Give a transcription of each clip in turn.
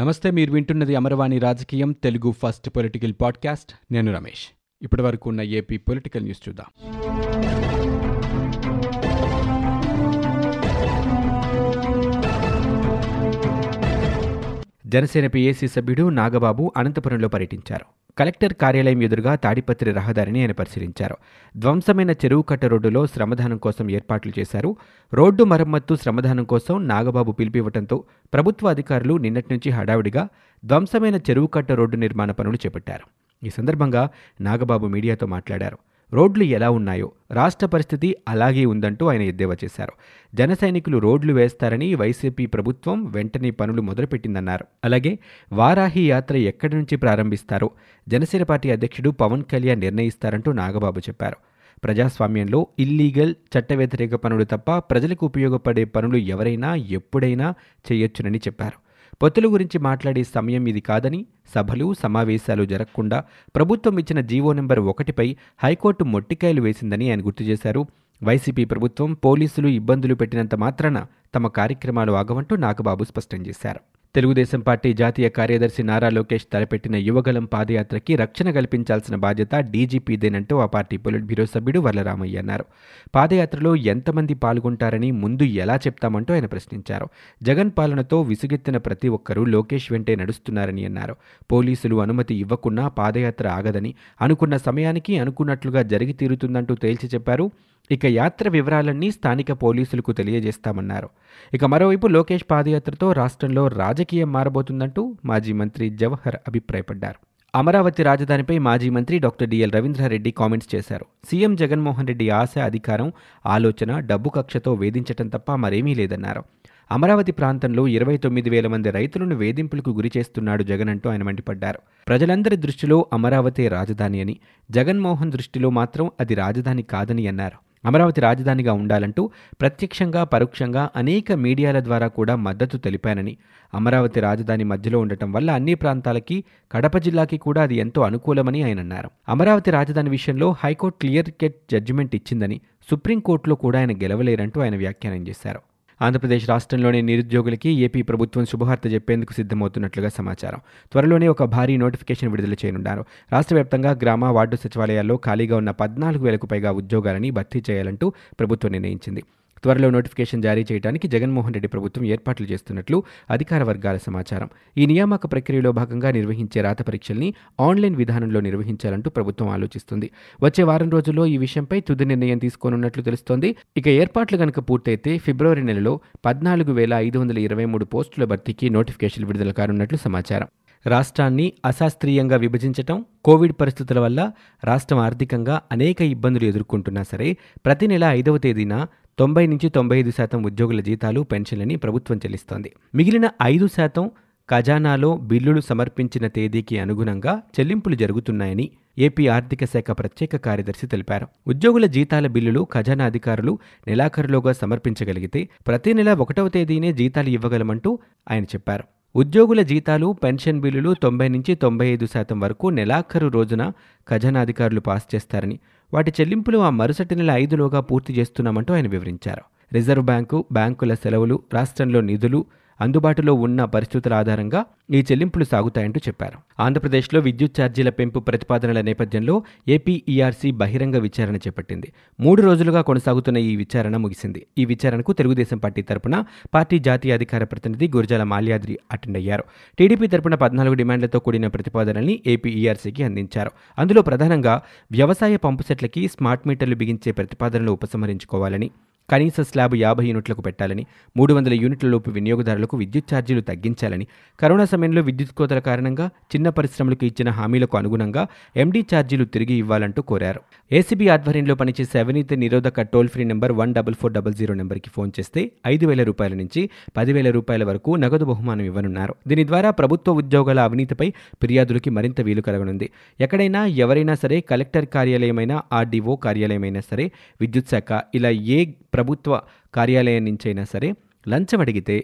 నమస్తే మీరు వింటున్నది అమరవాణి రాజకీయం తెలుగు ఫస్ట్ పొలిటికల్ పాడ్కాస్ట్. నేను రమేష్. ఇప్పటి వరకు ఉన్న ఏపీ పొలిటికల్ న్యూస్ చూద్దాం. జనసేన పిఏసీ సభ్యుడు నాగబాబు అనంతపురంలో పర్యటించారు. కలెక్టర్ కార్యాలయం ఎదురుగా తాడిపత్రి రహదారిని ఆయన పరిశీలించారు. ధ్వంసమైన చెరువు కట్ట రోడ్డులో శ్రమదానం కోసం ఏర్పాట్లు చేశారు. రోడ్డు మరమ్మత్తు శ్రమదానం కోసం నాగబాబు పిలిపివ్వడంతో ప్రభుత్వ అధికారులు నిన్నటి నుంచి హడావిడిగా ధ్వంసమైన చెరువు కట్ట రోడ్డు నిర్మాణ పనులు చేపట్టారు. ఈ సందర్భంగా నాగబాబు మీడియాతో మాట్లాడారు. రోడ్లు ఎలా ఉన్నాయో రాష్ట్ర పరిస్థితి అలాగే ఉందంటూ ఆయన ఎద్దేవా చేశారు. జన సైనికులు రోడ్లు వేస్తారని వైసీపీ ప్రభుత్వం వెంటనే పనులు మొదలుపెట్టిందన్నారు. అలాగే వారాహి యాత్ర ఎక్కడి నుంచి ప్రారంభిస్తారో జనసేన పార్టీ అధ్యక్షుడు పవన్ కళ్యాణ్ నిర్ణయిస్తారంటూ నాగబాబు చెప్పారు. ప్రజాస్వామ్యంలో ఇల్లీగల్ చట్ట వ్యతిరేక పనులు తప్ప ప్రజలకు ఉపయోగపడే పనులు ఎవరైనా ఎప్పుడైనా చేయొచ్చునని చెప్పారు. పొత్తుల గురించి మాట్లాడే సమయం ఇది కాదని సభలు సమావేశాలు జరగకుండా ప్రభుత్వం ఇచ్చిన జీవో నెంబర్ ఒకటిపై హైకోర్టు మొట్టికాయలు వేసిందని ఆయన గుర్తు చేశారు. వైసీపీ ప్రభుత్వం పోలీసులు ఇబ్బందులు పెట్టినంత మాత్రాన తమ కార్యక్రమాలు ఆగవంటూ నాగబాబు స్పష్టం చేశారు. తెలుగుదేశం పార్టీ జాతీయ కార్యదర్శి నారా లోకేష్ తలపెట్టిన యువగలం పాదయాత్రకి రక్షణ కల్పించాల్సిన బాధ్యత డీజీపీదేనంటూ ఆ పార్టీ పొలిట్ బ్యూరో సభ్యుడు వరలరామయ్య అన్నారు. పాదయాత్రలో ఎంతమంది పాల్గొంటారని ముందు ఎలా చెప్తామంటూ ఆయన ప్రశ్నించారు. జగన్ పాలనతో విసుగెత్తిన ప్రతి ఒక్కరూ లోకేష్ వెంటే నడుస్తున్నారని అన్నారు. పోలీసులు అనుమతి ఇవ్వకున్నా పాదయాత్ర ఆగదని అనుకున్న సమయానికి అనుకున్నట్లుగా జరిగి తీరుతుందంటూ తేల్చి చెప్పారు. ఇక యాత్ర వివరాలన్నీ స్థానిక పోలీసులకు తెలియజేస్తామన్నారు. ఇక మరోవైపు లోకేష్ పాదయాత్రతో రాష్ట్రంలో రాజకీయం మారబోతుందంటూ మాజీ మంత్రి జవహర్ అభిప్రాయపడ్డారు. అమరావతి రాజధానిపై మాజీ మంత్రి డాక్టర్ డిఎల్ రవీంద్రారెడ్డి కామెంట్స్ చేశారు. సీఎం జగన్మోహన్ రెడ్డి ఆశ అధికారం ఆలోచన డబ్బు కక్షతో వేధించటం తప్ప మరేమీ లేదన్నారు. అమరావతి ప్రాంతంలో ఇరవై తొమ్మిది వేల మంది రైతులను వేధింపులకు గురి చేస్తున్నాడు జగన్ అంటూ ఆయన మండిపడ్డారు. ప్రజలందరి దృష్టిలో అమరావతి రాజధాని అని జగన్మోహన్ దృష్టిలో మాత్రం అది రాజధాని కాదని అన్నారు. అమరావతి రాజధానిగా ఉండాలంటూ ప్రత్యక్షంగా పరోక్షంగా అనేక మీడియాల ద్వారా కూడా మద్దతు తెలిపానని. అమరావతి రాజధాని మధ్యలో ఉండటం వల్ల అన్ని ప్రాంతాలకి కడప జిల్లాకి కూడా అది ఎంతో అనుకూలమని ఆయన అన్నారు. అమరావతి రాజధాని విషయంలో హైకోర్టు క్లియర్ కట్ జడ్జిమెంట్ ఇచ్చిందని సుప్రీంకోర్టులో కూడా ఆయన గెలవలేరంటూ ఆయన వ్యాఖ్యానం చేశారు. ఆంధ్రప్రదేశ్ రాష్ట్రంలోని నిరుద్యోగులకి ఏపీ ప్రభుత్వం శుభవార్త చెప్పేందుకు సిద్ధమవుతున్నట్లుగా సమాచారం. త్వరలోనే ఒక భారీ నోటిఫికేషన్ విడుదల చేయనున్నారు రాష్ట్ర వ్యాప్తంగా గ్రామ వార్డు సచివాలయాల్లో ఖాళీగా ఉన్న పద్నాలుగు వేలకు పైగా ఉద్యోగాలని భర్తీ చేయాలంటూ ప్రభుత్వం నిర్ణయించింది. త్వరలో నోటిఫికేషన్ జారీ చేయడానికి జగన్మోహన్ రెడ్డి ప్రభుత్వం ఏర్పాట్లు చేస్తున్నట్లు అధికార వర్గాల సమాచారం. ఈ నియామక ప్రక్రియలో భాగంగా నిర్వహించే రాత పరీక్షల్ని ఆన్లైన్ విధానంలో నిర్వహించాలంటూ ప్రభుత్వం ఆలోచిస్తుంది. వచ్చే వారం రోజుల్లో ఈ విషయంపై తుది నిర్ణయం తీసుకోనున్నట్లు తెలుస్తోంది. ఇక ఏర్పాట్లు గనుక పూర్తయితే ఫిబ్రవరి నెలలో పద్నాలుగు వేల ఐదు వందల ఇరవై మూడు పోస్టుల భర్తీకి నోటిఫికేషన్ విడుదల కానున్నట్లు సమాచారం. రాష్ట్రాన్ని అశాస్త్రీయంగా విభజించటం కోవిడ్ పరిస్థితుల వల్ల రాష్ట్రం ఆర్థికంగా అనేక ఇబ్బందులు ఎదుర్కొంటున్నా సరే ప్రతి నెల ఐదవ తేదీన తొంభై నుంచి తొంభై ఐదు శాతం ఉద్యోగుల జీతాలు పెన్షన్లని ప్రభుత్వం చెల్లిస్తోంది. మిగిలిన ఐదు శాతం ఖజానాలో బిల్లులు సమర్పించిన తేదీకి అనుగుణంగా చెల్లింపులు జరుగుతున్నాయని ఏపీ ఆర్థిక శాఖ ప్రత్యేక కార్యదర్శి తెలిపారు. ఉద్యోగుల జీతాల బిల్లులు ఖజానా అధికారులు నెలాఖరులోగా సమర్పించగలిగితే ప్రతి నెల ఒకటవ తేదీనే జీతాలు ఇవ్వగలమంటూ ఆయన చెప్పారు. ఉద్యోగుల జీతాలు పెన్షన్ బిల్లులు తొంభై నుంచి తొంభై ఐదు శాతం వరకు నెలాఖరు రోజున ఖజానా అధికారులు పాస్ చేస్తారని వాటి చెల్లింపులు ఆ మరుసటి నెల ఐదులోగా పూర్తి చేస్తున్నామంటూ ఆయన వివరించారు. రిజర్వ్ బ్యాంకు బ్యాంకుల సెలవులు రాష్ట్రంలో నిధులు అందుబాటులో ఉన్న పరిస్థితుల ఆధారంగా ఈ చెల్లింపులు సాగుతాయంటూ చెప్పారు. ఆంధ్రప్రదేశ్లో విద్యుత్ ఛార్జీల పెంపు ప్రతిపాదనల నేపథ్యంలో ఏపీఈఆర్సీ బహిరంగ విచారణ చేపట్టింది. మూడు రోజులుగా కొనసాగుతున్న ఈ విచారణ ముగిసింది. ఈ విచారణకు తెలుగుదేశం పార్టీ తరపున పార్టీ జాతీయ అధికార ప్రతినిధి గురజాల మాల్యాద్రి అటెండ్ అయ్యారు. టీడీపీ తరపున పద్నాలుగు డిమాండ్లతో కూడిన ప్రతిపాదనల్ని ఏపీఈఆర్సీకి అందించారు. అందులో ప్రధానంగా వ్యవసాయ పంపు సెట్లకి స్మార్ట్ మీటర్లు బిగించే ప్రతిపాదనలు ఉపసంహరించుకోవాలని కనీస స్లాబ్ యాభై యూనిట్లకు పెట్టాలని మూడు వందల యూనిట్లలోపు వినియోగదారులకు విద్యుత్ ఛార్జీలు తగ్గించాలని కరోనా సమయంలో విద్యుత్ కోతల కారణంగా చిన్న పరిశ్రమలకు ఇచ్చిన హామీలకు అనుగుణంగా ఎండీ ఛార్జీలు తిరిగి ఇవ్వాలంటూ కోరారు. ఏసీబీ ఆధ్వర్యంలో పనిచేసే అవినీతి నిరోధక toll free number one double four double zero నెంబర్కి ఫోన్ చేస్తే ఐదు వేల రూపాయల నుంచి పదివేల రూపాయల వరకు నగదు బహుమానం ఇవ్వనున్నారు. దీని ద్వారా ప్రభుత్వ ఉద్యోగాల అవినీతిపై ఫిర్యాదులకి మరింత వీలు కలగనుంది. ఎక్కడైనా ఎవరైనా సరే కలెక్టర్ కార్యాలయమైనా ఆర్డీఓ కార్యాలయమైనా సరే విద్యుత్ శాఖ ఇలా ఏ ప్రభుత్వ కార్యాలయం నుంచైనా సరే లంచం అడిగితే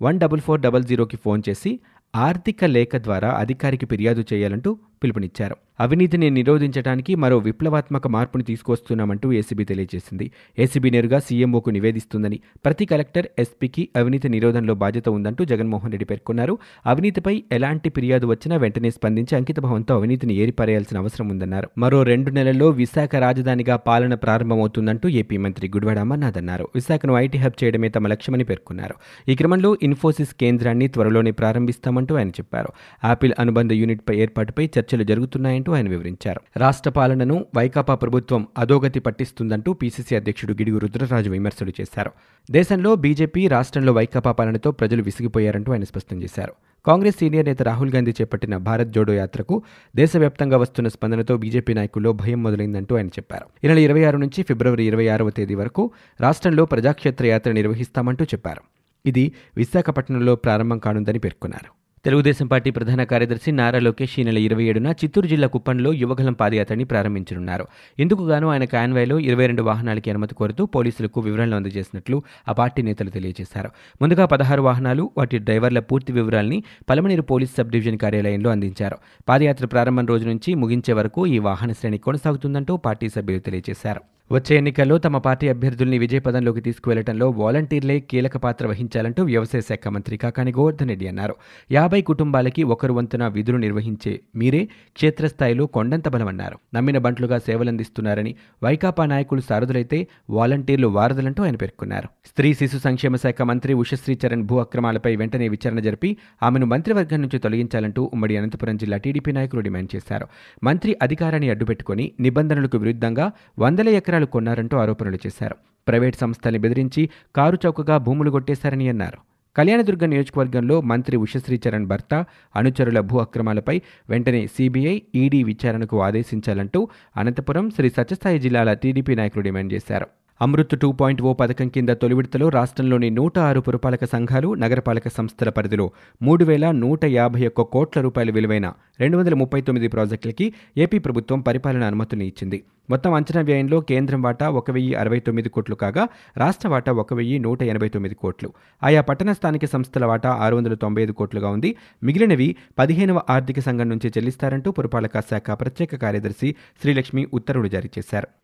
వన్ డబల్ ఫోర్ డబల్ జీరోకి ఫోన్ చేసి ఆర్థిక లేఖ ద్వారా అధికారికి ఫిర్యాదు చేయాలంటూ పిలుపునిచ్చారు. అవినీతిని నిరోధించడానికి మరో విప్లవాత్మక మార్పును తీసుకొస్తున్నామంటూ ఏసీబీ తెలియజేసింది. ఏసీబీ నేరుగా సీఎంఓకు నివేదిస్తుందని ప్రతి కలెక్టర్ ఎస్పీకి అవినీతి నిరోధంలో బాధ్యత ఉందంటూ జగన్మోహన్ రెడ్డి పేర్కొన్నారు. అవినీతిపై ఎలాంటి ఫిర్యాదు వచ్చినా వెంటనే స్పందించి అంకితభావంతో అవినీతిని ఏరిపారేయాల్సిన అవసరం ఉందన్నారు. మరో రెండు నెలల్లో విశాఖ రాజధానిగా పాలన ప్రారంభమవుతుందంటూ ఏపీ మంత్రి గుడివాడ అమర్నాథ్ అన్నారు. విశాఖను ఐటీ హబ్ చేయడమే తమ లక్ష్యమని పేర్కొన్నారు. ఈ క్రమంలో ఇన్ఫోసిస్ కేంద్రాన్ని త్వరలోనే ప్రారంభిస్తామంటూ ఆయన చెప్పారు. ఆపిల్ అనుబంధ యూనిట్పై ఏర్పాటుపై చర్చ చర్చలు జరుగుతున్నాయంటూ ఆయన వివరించారు. రాష్ట్ర పాలనను వైకాపా ప్రభుత్వం అధోగతి పట్టిస్తుందంటూ పీసీసీ అధ్యక్షుడు గిడుగు రుద్రరాజు విమర్శలు చేశారు. దేశంలో బీజేపీ రాష్ట్రంలో వైకాపా పాలనతో ప్రజలు విసిగిపోయారంటూ ఆయన స్పష్టం చేశారు. కాంగ్రెస్ సీనియర్ నేత రాహుల్ గాంధీ చేపట్టిన భారత్ జోడో యాత్రకు దేశవ్యాప్తంగా వస్తున్న స్పందనతో బీజేపీ నాయకుల్లో భయం మొదలైందంటూ ఆయన చెప్పారు. ఈ నెల ఇరవై ఆరు నుంచి ఫిబ్రవరి ఇరవై ఆరవ తేదీ వరకు రాష్ట్రంలో ప్రజాక్షేత్ర యాత్ర నిర్వహిస్తామంటూ చెప్పారు. ఇది విశాఖపట్నంలో ప్రారంభం కానుందని పేర్కొన్నారు. తెలుగుదేశం పార్టీ ప్రధాన కార్యదర్శి నారా లోకేష్ ఈ నెల ఇరవై ఏడున చిత్తూరు జిల్లా కుప్పంలో యువగలం పాదయాత్రని ప్రారంభించనున్నారు. ఇందుకుగాను ఆయన కాన్వాయ్లో ఇరవై రెండు వాహనాలకి అనుమతి కోరుతూ పోలీసులకు వివరణలు అందజేసినట్లు ఆ పార్టీ నేతలు తెలియజేశారు. ముందుగా పదహారు వాహనాలు వాటి డ్రైవర్ల పూర్తి వివరాల్ని పలమనేరు పోలీస్ సబ్ డివిజన్ కార్యాలయంలో అందించారు. పాదయాత్ర ప్రారంభం రోజు నుంచి ముగించే వరకు ఈ వాహన శ్రేణి కొనసాగుతుందంటూ పార్టీ సభ్యులు తెలియజేశారు. వచ్చే ఎన్నికల్లో తమ పార్టీ అభ్యర్థుల్ని విజయపదంలోకి తీసుకువెళ్ళడంలో వాలంటీర్లే కీలక పాత్ర వహించాలంటూ వ్యవసాయ శాఖ మంత్రి కాకాని గోవర్ధన్ రెడ్డి అన్నారు. యాభై కుటుంబాలకి ఒకరు వంతున విధులు నిర్వహించే మీరే క్షేత్రస్థాయిలో కొండంత బలమన్నారు. నమ్మిన బంట్లుగా సేవలందిస్తున్నారని వైకాపా నాయకులు సారథులైతే వాలంటీర్లు వారధులంటూ ఆయన పేర్కొన్నారు. స్త్రీ శిశు సంక్షేమ శాఖ మంత్రి ఉషశ్రీ చరణ్ భూ అక్రమాలపై వెంటనే విచారణ జరిపి ఆమెను మంత్రివర్గం నుంచి తొలగించాలంటూ ఉమ్మడి అనంతపురం జిల్లా టీడీపీ నాయకులు డిమాండ్ చేశారు. మంత్రి అధికారాన్ని అడ్డుపెట్టుకుని నిబంధనలకు విరుద్ధంగా వందల ఎకరాలు కొన్నారంటూ ఆరోపణలు చేశారు. ప్రైవేట్ సంస్థల్ని బెదిరించి కారు చౌకగా భూములు కొట్టేశారని అన్నారు. కళ్యాణదుర్గ నియోజకవర్గంలో మంత్రి ఉషశ్రీ చరణ్ భర్త అనుచరుల భూ అక్రమాలపై వెంటనే సీబీఐ ఈడీ విచారణకు ఆదేశించాలంటూ అనంతపురం శ్రీ సత్యసాయి జిల్లాల టీడీపీ నాయకులు డిమాండ్ చేశారు. అమృత్ టూ పాయింట్ ఓ పథకం కింద తొలి విడతలో రాష్ట్రంలోని నూట ఆరు పురపాలక సంఘాలు నగరపాలక సంస్థల పరిధిలో మూడు వేల నూట యాభై ఒక్క కోట్ల రూపాయల విలువైన రెండు వందల ముప్పై తొమ్మిది ప్రాజెక్టులకి ఏపీ ప్రభుత్వం పరిపాలన అనుమతిని ఇచ్చింది. మొత్తం అంచనా వ్యయంలో కేంద్రం వాటా ఒక వెయ్యి అరవై తొమ్మిది కోట్లు కాగా రాష్ట్ర వాటా ఒక వెయ్యి నూట ఎనభై తొమ్మిది కోట్లు. ఆయా పట్టణ స్థానిక సంస్థల వాటా ఆరు వందల తొంభై ఐదు కోట్లుగా ఉంది. మిగిలినవి పదిహేనవ ఆర్థిక సంఘం నుంచి చెల్లిస్తారంటూ పురపాలక శాఖ ప్రత్యేక కార్యదర్శి శ్రీలక్ష్మి ఉత్తర్వులు జారీ చేశారు.